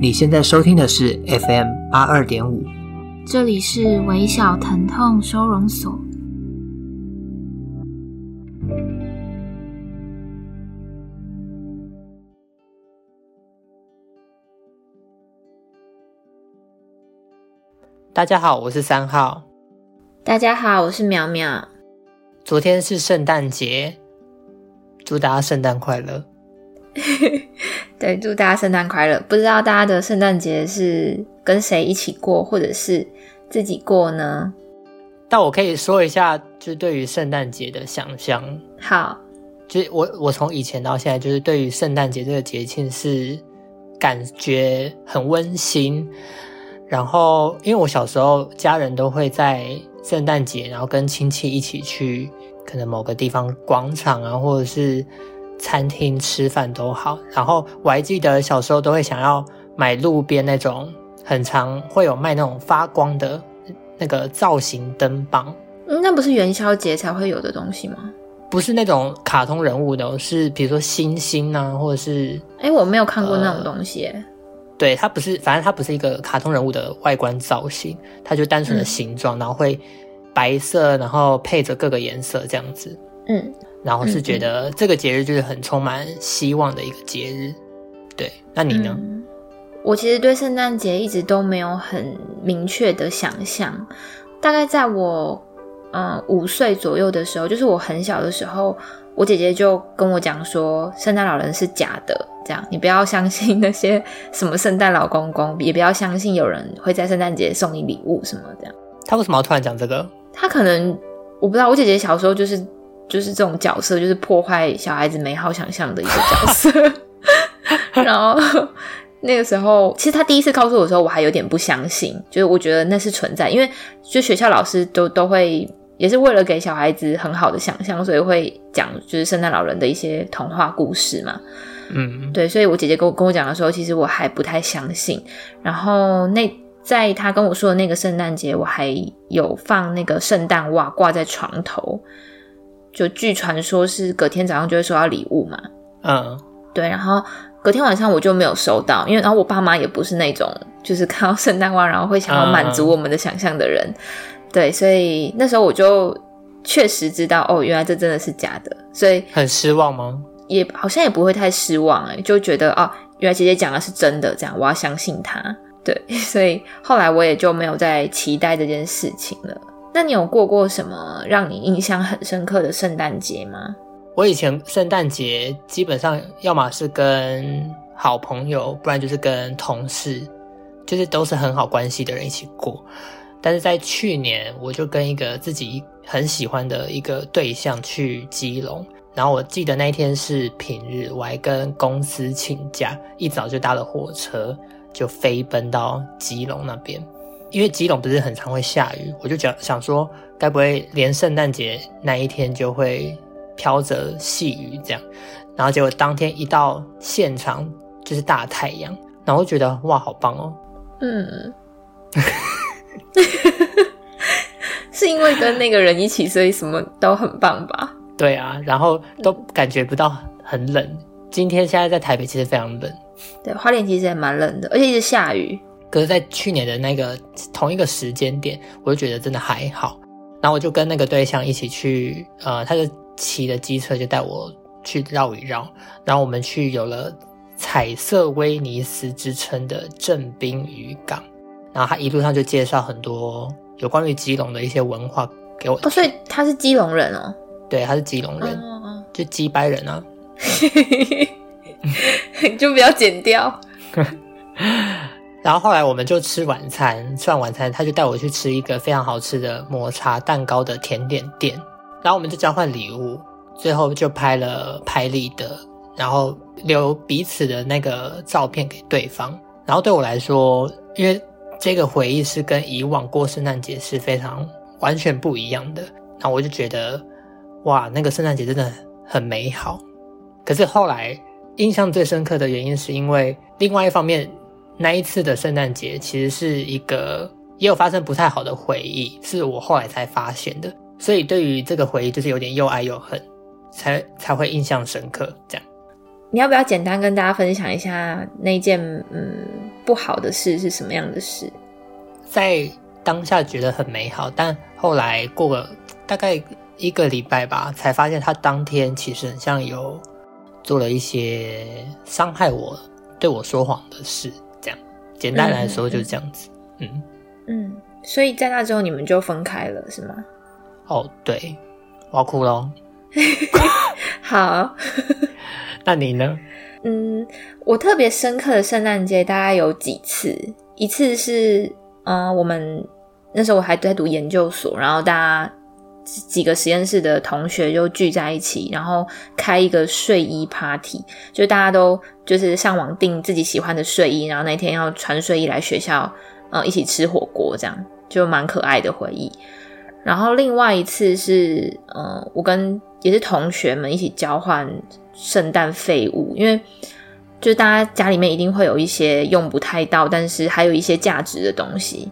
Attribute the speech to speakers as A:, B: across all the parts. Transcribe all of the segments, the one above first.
A: 你现在收听的是 FM 八二点五，
B: 这里是微小疼痛收容所。
A: 大家好，我是三号。
B: 大家好，我是苗苗。
A: 昨天是圣诞节，祝大家圣诞快乐。
B: 对，祝大家圣诞快乐！不知道大家的圣诞节是跟谁一起过，或者是自己过呢？
A: 但我可以说一下，就是对于圣诞节的想象。
B: 好，
A: 就是我我从以前到现在，就是对于圣诞节这个节庆是感觉很温馨。然后，因为我小时候家人都会在圣诞节，然后跟亲戚一起去可能某个地方广场啊，或者是。餐厅吃饭都好，然后我还记得小时候都会想要买路边那种很常会有卖那种发光的那个造型灯棒。
B: 嗯，那不是元宵节才会有的东西吗？
A: 不是那种卡通人物的，是比如说星星啊，或者是……哎，
B: 我没有看过那种东西。呃，
A: 对，它不是，反正它不是一个卡通人物的外观造型，它就单纯的形状，嗯，然后会白色，然后配着各个颜色这样子。嗯。然后是觉得这个节日就是很充满希望的一个节日，对。那你呢？
B: 嗯，我其实对圣诞节一直都没有很明确的想象。大概在我嗯五岁左右的时候，就是我很小的时候，我姐姐就跟我讲说，圣诞老人是假的，这样你不要相信那些 什么圣诞老公公，也不要相信有人会在圣诞节送你礼物什么这样。
A: 他为什么要突然讲这个？
B: 他可能我不知道。我姐姐小时候就是。就是这种角色，就是破坏小孩子美好想象的一个角色。然后那个时候，其实他第一次告诉我的时候，我还有点不相信，就是我觉得那是存在，因为就学校老师都都会，也是为了给小孩子很好的想象，所以会讲就是圣诞老人的一些童话故事嘛。嗯，对，所以我姐姐跟我跟我讲的时候，其实我还不太相信。然后那在他跟我说的那个圣诞节，我还有放那个圣诞袜挂在床头。就据传说是隔天早上就会收到礼物嘛，嗯，对，然后隔天晚上我就没有收到，因为然后我爸妈也不是那种就是看到圣诞袜然后会想要满足我们的想象的人，嗯，对，所以那时候我就确实知道哦，原来这真的是假的，所以
A: 很失望吗？
B: 也好像也不会太失望哎，就觉得哦，原来姐姐讲的是真的，这样我要相信她，对，所以后来我也就没有再期待这件事情了。那你有过过什么让你印象很深刻的圣诞节吗？
A: 我以前圣诞节基本上要么是跟好朋友，不然就是跟同事，就是都是很好关系的人一起过。但是在去年，我就跟一个自己很喜欢的一个对象去基隆，然后我记得那一天是平日，我还跟公司请假，一早就搭了火车，就飞奔到基隆那边。因为基隆不是很常会下雨，我就讲想说，该不会连圣诞节那一天就会飘着细雨这样？然后结果当天一到现场就是大太阳，然后我觉得哇，好棒哦！嗯，
B: 是因为跟那个人一起，所以什么都很棒吧？
A: 对啊，然后都感觉不到很冷。今天现在在台北其实非常冷，
B: 对，花莲其实也蛮冷的，而且一直下雨。
A: 可是，在去年的那个同一个时间点，我就觉得真的还好。然后我就跟那个对象一起去，呃，他就骑着机车就带我去绕一绕。然后我们去有了“彩色威尼斯”之称的正滨渔港。然后他一路上就介绍很多有关于基隆的一些文化给我。
B: 哦，所以他是基隆人哦？
A: 对，他是基隆人，哦、就基掰人啊。
B: 你 就不要剪掉。
A: 然后后来我们就吃晚餐，吃完晚餐他就带我去吃一个非常好吃的抹茶蛋糕的甜点店，然后我们就交换礼物，最后就拍了拍立得，然后留彼此的那个照片给对方。然后对我来说，因为这个回忆是跟以往过圣诞节是非常完全不一样的，然后我就觉得哇，那个圣诞节真的很美好。可是后来印象最深刻的原因是因为另外一方面。那一次的圣诞节其实是一个也有发生不太好的回忆，是我后来才发现的，所以对于这个回忆就是有点又爱又恨，才才会印象深刻这样。
B: 你要不要简单跟大家分享一下那件嗯不好的事是什么样的事？
A: 在当下觉得很美好，但后来过了大概一个礼拜吧，才发现他当天其实很像有做了一些伤害我、对我说谎的事。简单来说就是这样子。嗯嗯，
B: 嗯，所以在那之后你们就分开了，是吗？
A: 哦，对，我要哭了。
B: 好。
A: 那你呢？
B: 嗯，我特别深刻的圣诞节大概有几次，一次是，嗯、呃，我们那时候我还在读研究所，然后大家几个实验室的同学就聚在一起，然后开一个睡衣 party，就大家都就是上网订自己喜欢的睡衣，然后那天要穿睡衣来学校，呃，一起吃火锅，这样就蛮可爱的回忆。然后另外一次是，呃，我跟也是同学们一起交换。圣诞废物，因为就大家家里面一定会有一些用不太到，但是还有一些价值的东西，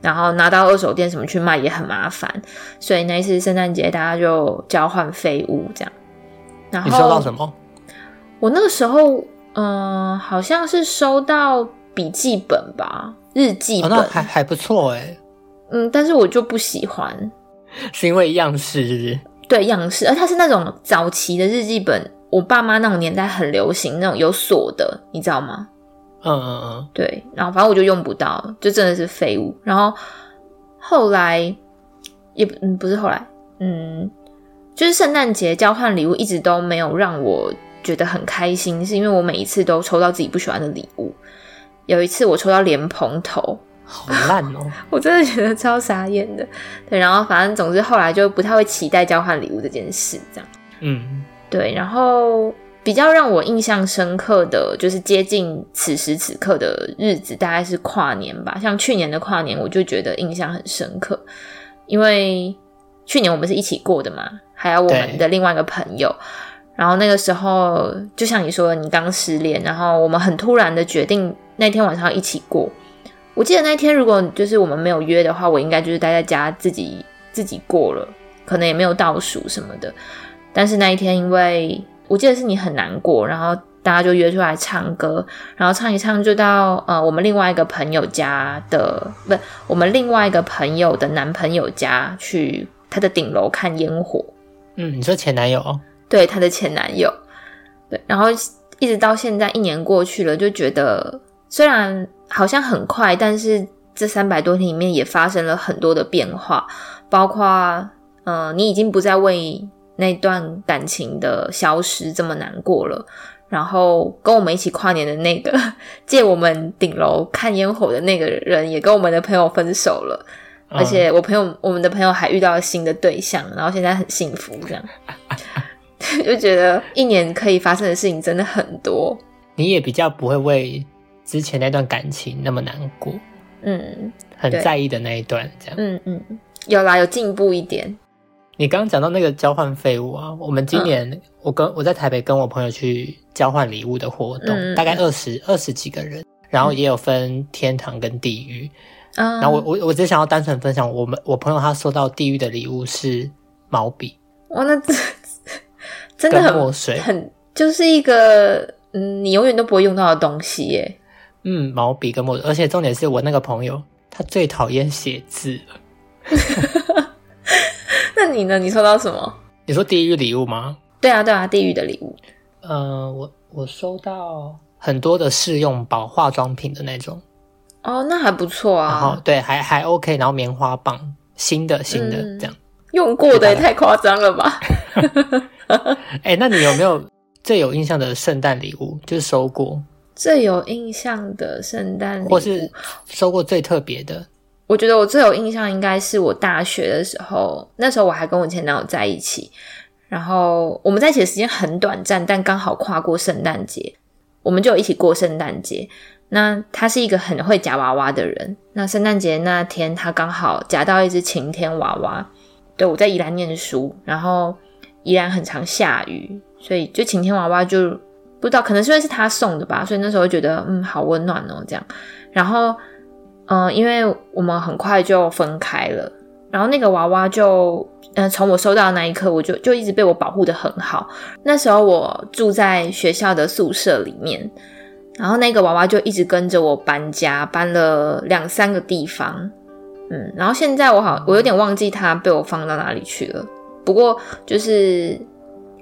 B: 然后拿到二手店什么去卖也很麻烦，所以那一次圣诞节大家就交换废物这样。然后
A: 你收到什么？
B: 我那个时候，嗯、呃，好像是收到笔记本吧，日记本，哦、
A: 那还还不错哎。
B: 嗯，但是我就不喜欢，
A: 是因为样式是不是？
B: 对，样式，而它是那种早期的日记本。我爸妈那种年代很流行那种有锁的，你知道吗？
A: 嗯嗯嗯，
B: 对。然后反正我就用不到，就真的是废物。然后后来也不嗯不是后来，嗯，就是圣诞节交换礼物一直都没有让我觉得很开心，是因为我每一次都抽到自己不喜欢的礼物。有一次我抽到莲蓬头，
A: 好烂哦！
B: 我真的觉得超傻眼的。对，然后反正总之后来就不太会期待交换礼物这件事，这样。
A: 嗯。
B: 对，然后比较让我印象深刻的就是接近此时此刻的日子，大概是跨年吧。像去年的跨年，我就觉得印象很深刻，因为去年我们是一起过的嘛，还有我们的另外一个朋友。然后那个时候，就像你说的，你刚失恋，然后我们很突然的决定那天晚上要一起过。我记得那天如果就是我们没有约的话，我应该就是待在家自己自己过了，可能也没有倒数什么的。但是那一天，因为我记得是你很难过，然后大家就约出来唱歌，然后唱一唱就到呃我们另外一个朋友家的，不，我们另外一个朋友的男朋友家去他的顶楼看烟火。
A: 嗯，你说前男友？对，
B: 他的前男友。对，然后一直到现在一年过去了，就觉得虽然好像很快，但是这三百多天里面也发生了很多的变化，包括呃你已经不再为。那段感情的消失这么难过了，然后跟我们一起跨年的那个借我们顶楼看烟火的那个人也跟我们的朋友分手了，嗯、而且我朋友我们的朋友还遇到了新的对象，然后现在很幸福，这样。就觉得一年可以发生的事情真的很多。
A: 你也比较不会为之前那段感情那么难过，
B: 嗯，
A: 很在意的那一段，这样，
B: 嗯嗯，有啦，有进步一点。
A: 你刚刚讲到那个交换废物啊，我们今年我跟我在台北跟我朋友去交换礼物的活动，嗯、大概二十二十几个人，然后也有分天堂跟地狱。嗯、然后我我我只想要单纯分享，我们我朋友他收到地狱的礼物是毛笔，
B: 哇，那真 的很
A: 墨水，
B: 很就是一个嗯，你永远都不会用到的东西耶。
A: 嗯，毛笔跟墨水，而且重点是我那个朋友他最讨厌写字了。
B: 那你呢？你收到什么？
A: 你说地狱礼物吗？
B: 对啊，对啊，地狱的礼物。
A: 呃，我我收到很多的试用包，化妆品的那种。
B: 哦，那还不错啊。
A: 然后对，还还 OK。然后棉花棒，新的新的、嗯、这样。
B: 用过的也太夸张了吧？
A: 哎、欸，那你有没有最有印象的圣诞礼物？就是收过
B: 最有印象的圣诞礼物，
A: 或是收过最特别的？
B: 我觉得我最有印象应该是我大学的时候，那时候我还跟我前男友在一起，然后我们在一起的时间很短暂，但刚好跨过圣诞节，我们就一起过圣诞节。那他是一个很会夹娃娃的人，那圣诞节那天他刚好夹到一只晴天娃娃。对，我在宜兰念书，然后宜兰很常下雨，所以就晴天娃娃就不知道，可能是因为是他送的吧，所以那时候觉得嗯，好温暖哦，这样，然后。嗯，因为我们很快就分开了，然后那个娃娃就嗯，从我收到那一刻，我就就一直被我保护得很好。那时候我住在学校的宿舍里面，然后那个娃娃就一直跟着我搬家，搬了两三个地方。嗯，然后现在我好，我有点忘记它被我放到哪里去了。不过就是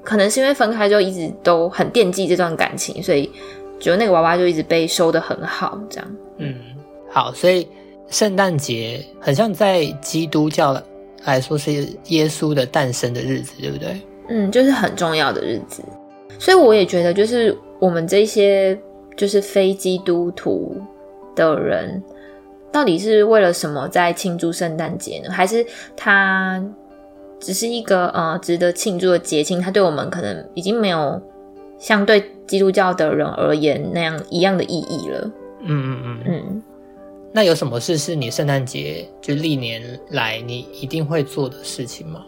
B: 可能是因为分开就一直都很惦记这段感情，所以就那个娃娃就一直被收得很好，这样。
A: 嗯，好，所以圣诞节很像在基督教来说是耶稣的诞生的日子，对不对？
B: 嗯，就是很重要的日子。所以我也觉得，就是我们这些就是非基督徒的人。到底是为了什么在庆祝圣诞节呢？还是它只是一个呃值得庆祝的节庆？它对我们可能已经没有像对基督教的人而言那样一样的意义了。
A: 嗯嗯嗯嗯。那有什么事是你圣诞节就历年来你一定会做的事情吗？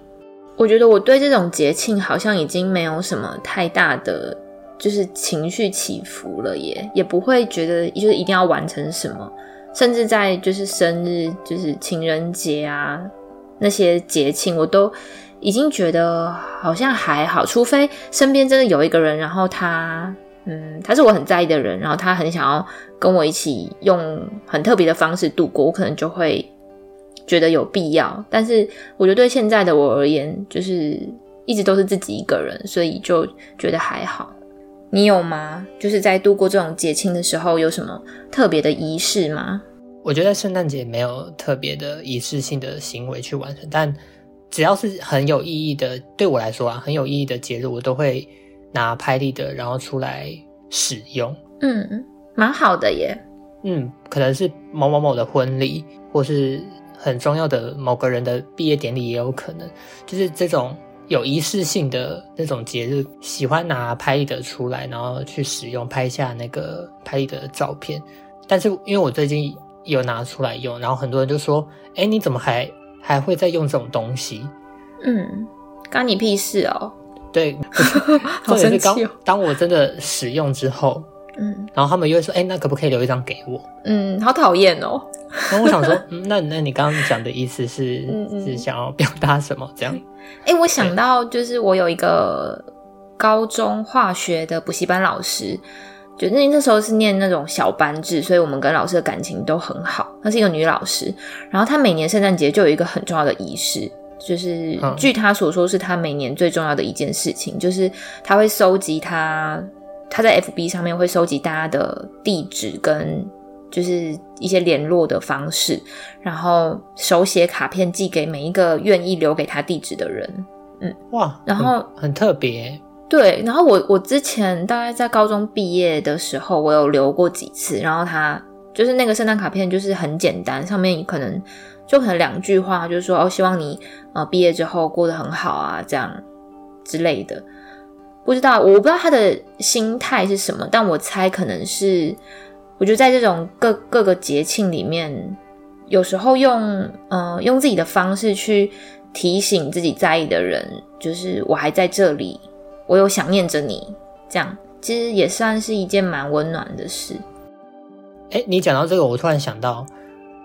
B: 我觉得我对这种节庆好像已经没有什么太大的就是情绪起伏了耶，也也不会觉得就是一定要完成什么。甚至在就是生日，就是情人节啊，那些节庆，我都已经觉得好像还好，除非身边真的有一个人，然后他，嗯，他是我很在意的人，然后他很想要跟我一起用很特别的方式度过，我可能就会觉得有必要。但是我觉得对现在的我而言，就是一直都是自己一个人，所以就觉得还好。你有吗？就是在度过这种节庆的时候，有什么特别的仪式吗？
A: 我觉得圣诞节没有特别的仪式性的行为去完成，但只要是很有意义的，对我来说啊，很有意义的节日，我都会拿拍立得，然后出来使用。
B: 嗯，蛮好的耶。
A: 嗯，可能是某某某的婚礼，或是很重要的某个人的毕业典礼，也有可能，就是这种。有仪式性的那种节日，喜欢拿拍立得出来，然后去使用，拍下那个拍立得的照片。但是因为我最近有拿出来用，然后很多人就说：“哎，你怎么还还会再用这种东西？”
B: 嗯，关你屁事哦。
A: 对，
B: 好生气哦。
A: 当我真的使用之后。
B: 嗯，
A: 然后他们又会说：“哎，那可不可以留一张给我？”
B: 嗯，好讨厌哦。
A: 然后我想说，嗯，那那你刚刚讲的意思是，嗯嗯是想要表达什么？这样？
B: 哎，我想到就是我有一个高中化学的补习班老师，就那那时候是念那种小班制，所以我们跟老师的感情都很好。她是一个女老师，然后她每年圣诞节就有一个很重要的仪式，就是据他所说，是他每年最重要的一件事情，就是他会收集他。他在 FB 上面会收集大家的地址跟就是一些联络的方式，然后手写卡片寄给每一个愿意留给他地址的人。嗯，
A: 哇，
B: 然后
A: 很，很特别。
B: 对，然后我我之前大概在高中毕业的时候，我有留过几次，然后他就是那个圣诞卡片就是很简单，上面可能就可能两句话，就是说哦，希望你呃毕业之后过得很好啊，这样之类的。不知道，我不知道他的心态是什么，但我猜可能是，我觉得在这种各各个节庆里面，有时候用呃用自己的方式去提醒自己在意的人，就是我还在这里，我有想念着你，这样其实也算是一件蛮温暖的事。
A: 哎，你讲到这个，我突然想到，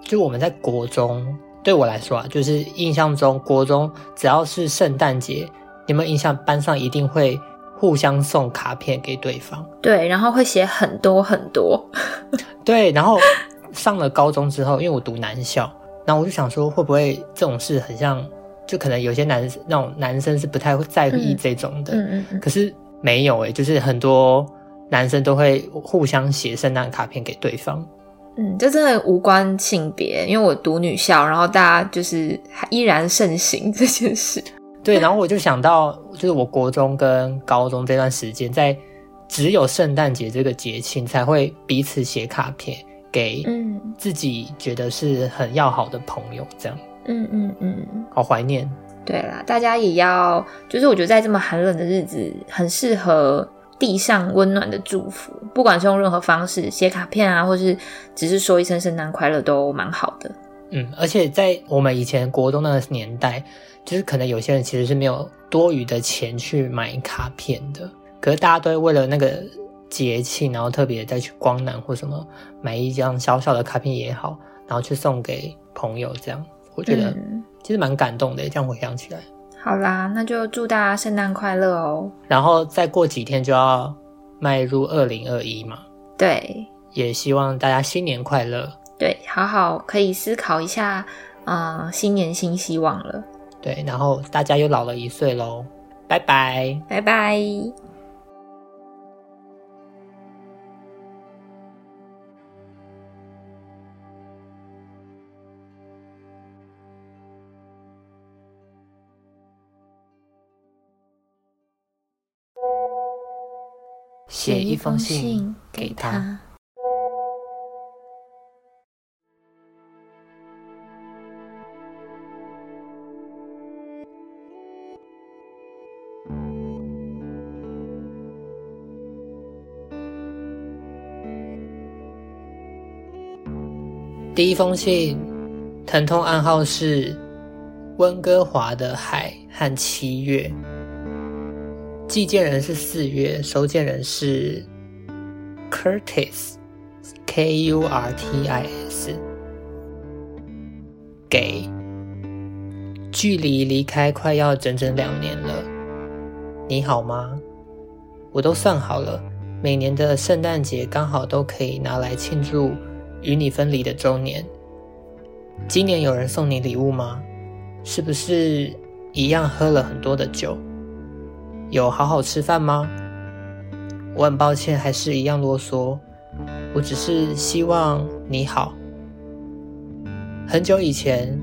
A: 就我们在国中，对我来说啊，就是印象中国中只要是圣诞节，你们印象班上一定会。互相送卡片给对方，
B: 对，然后会写很多很多，
A: 对，然后上了高中之后，因为我读男校，然后我就想说，会不会这种事很像，就可能有些男那种男生是不太会在意这种的，
B: 嗯嗯嗯，
A: 可是没有诶，就是很多男生都会互相写圣诞卡片给对方，
B: 嗯，这真的无关性别，因为我读女校，然后大家就是还依然盛行这件事。
A: 对，然后我就想到，就是我国中跟高中这段时间，在只有圣诞节这个节庆才会彼此写卡片给自己觉得是很要好的朋友，这样。
B: 嗯嗯嗯，
A: 好怀念。
B: 对啦，大家也要，就是我觉得在这么寒冷的日子，很适合递上温暖的祝福，不管是用任何方式写卡片啊，或是只是说一声圣诞快乐，都蛮好的。
A: 嗯，而且在我们以前国中那个年代。就是可能有些人其实是没有多余的钱去买卡片的，可是大家都会为了那个节庆，然后特别再去光南或什么买一张小小的卡片也好，然后去送给朋友，这样我觉得其实蛮感动的。这样回想起来，
B: 好啦，那就祝大家圣诞快乐哦。
A: 然后再过几天就要迈入二零二一嘛。
B: 对，
A: 也希望大家新年快乐。
B: 对，好好可以思考一下，呃，新年新希望了。
A: 对，然后大家又老了一岁喽，拜拜，
B: 拜拜。
A: 写一封信给他。第一封信，疼痛暗号是温哥华的海和七月。寄件人是四月，收件人是 Curtis，K U R T I S。给，距离离开快要整整两年了，你好吗？我都算好了，每年的圣诞节刚好都可以拿来庆祝。与你分离的周年，今年有人送你礼物吗？是不是一样喝了很多的酒？有好好吃饭吗？我很抱歉，还是一样啰嗦。我只是希望你好。很久以前，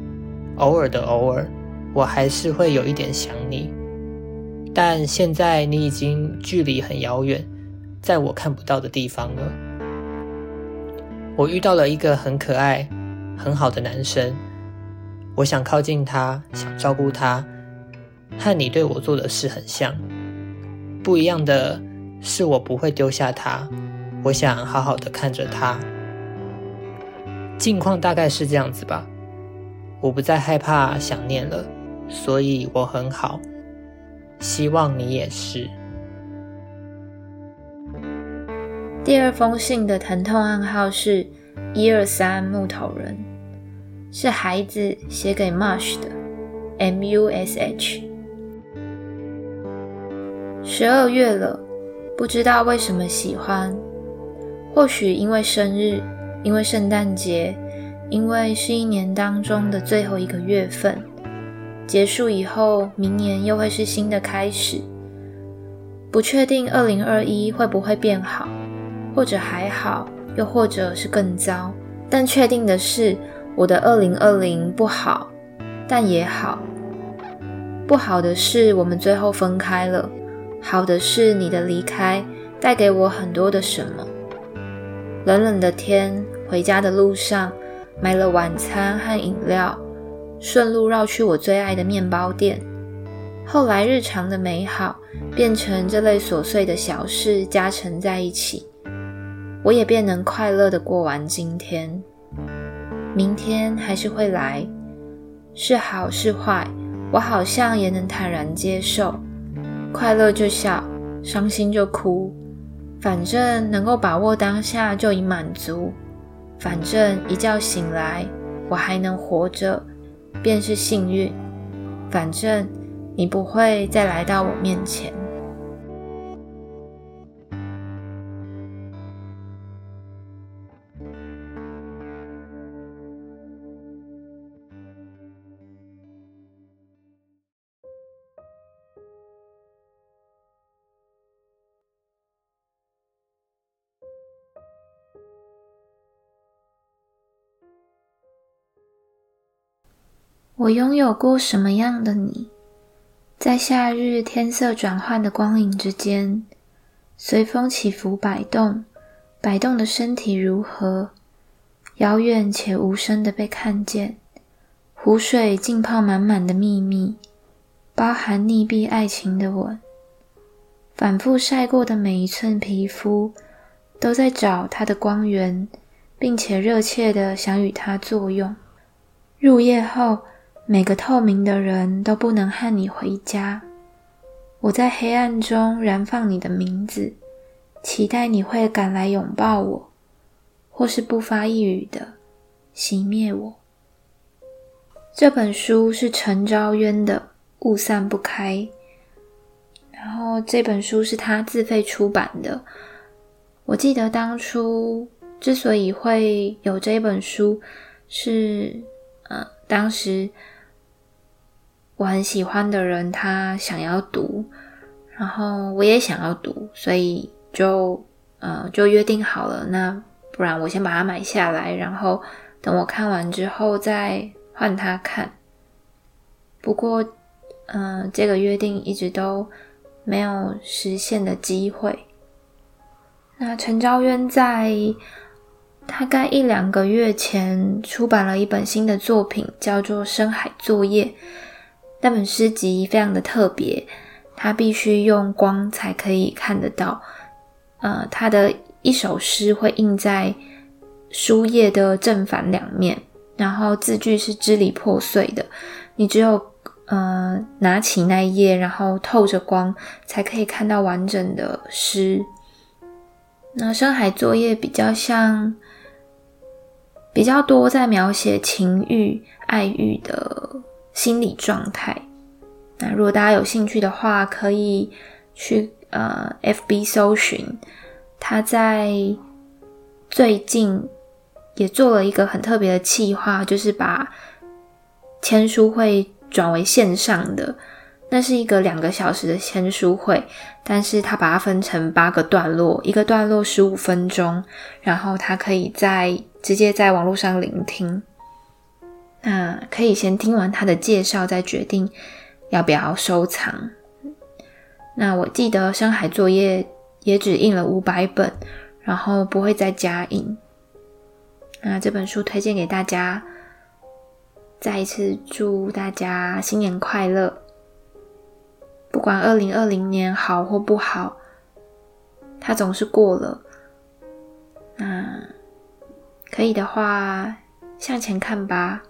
A: 偶尔的偶尔，我还是会有一点想你。但现在你已经距离很遥远，在我看不到的地方了。我遇到了一个很可爱、很好的男生，我想靠近他，想照顾他，和你对我做的事很像。不一样的是，我不会丢下他，我想好好的看着他。近况大概是这样子吧。我不再害怕想念了，所以我很好。希望你也是。
B: 第二封信的疼痛暗号是一二三木头人，是孩子写给 Mush 的，M U S H。十二月了，不知道为什么喜欢，或许因为生日，因为圣诞节，因为是一年当中的最后一个月份，结束以后，明年又会是新的开始，不确定二零二一会不会变好。或者还好，又或者是更糟。但确定的是，我的二零二零不好，但也好。不好的是，我们最后分开了；好的是，你的离开带给我很多的什么。冷冷的天，回家的路上，买了晚餐和饮料，顺路绕去我最爱的面包店。后来，日常的美好变成这类琐碎的小事加成在一起。我也便能快乐地过完今天，明天还是会来，是好是坏，我好像也能坦然接受。快乐就笑，伤心就哭，反正能够把握当下就已满足。反正一觉醒来，我还能活着，便是幸运。反正你不会再来到我面前。我拥有过什么样的你？在夏日天色转换的光影之间，随风起伏摆动，摆动的身体如何？遥远且无声的被看见，湖水浸泡满满的秘密，包含溺毙爱情的吻，反复晒过的每一寸皮肤，都在找它的光源，并且热切的想与它作用。入夜后。每个透明的人都不能和你回家。我在黑暗中燃放你的名字，期待你会赶来拥抱我，或是不发一语的熄灭我。这本书是陈昭渊的《雾散不开。然后这本书是他自费出版的。我记得当初之所以会有这本书，是呃，当时我很喜欢的人他想要读，然后我也想要读，所以就呃就约定好了。那不然我先把它买下来，然后等我看完之后再换他看。不过，嗯、这个约定一直都没有实现的机会。那陈昭渊在大概一两个月前出版了一本新的作品，叫做《深海作业》。那本诗集非常的特别，它必须用光才可以看得到。呃，它的一首诗会印在书页的正反两面，然后字句是支离破碎的，你只有呃拿起那一页，然后透着光，才可以看到完整的诗。那深海作业比较像，比较多在描写情欲、爱欲的心理状态。那如果大家有兴趣的话，可以去呃 FB 搜寻。他在最近也做了一个很特别的企划，就是把签书会转为线上的。那是一个两个小时的签书会，但是他把它分成八个段落，一个段落十五分钟，然后他可以在直接在网络上聆听。那可以先听完他的介绍，再决定要不要收藏。那我记得《深海作业》也只印了五百本，然后不会再加印。那这本书推荐给大家，再一次祝大家新年快乐。不管二零二零年好或不好，它总是过了。那可以的话，向前看吧。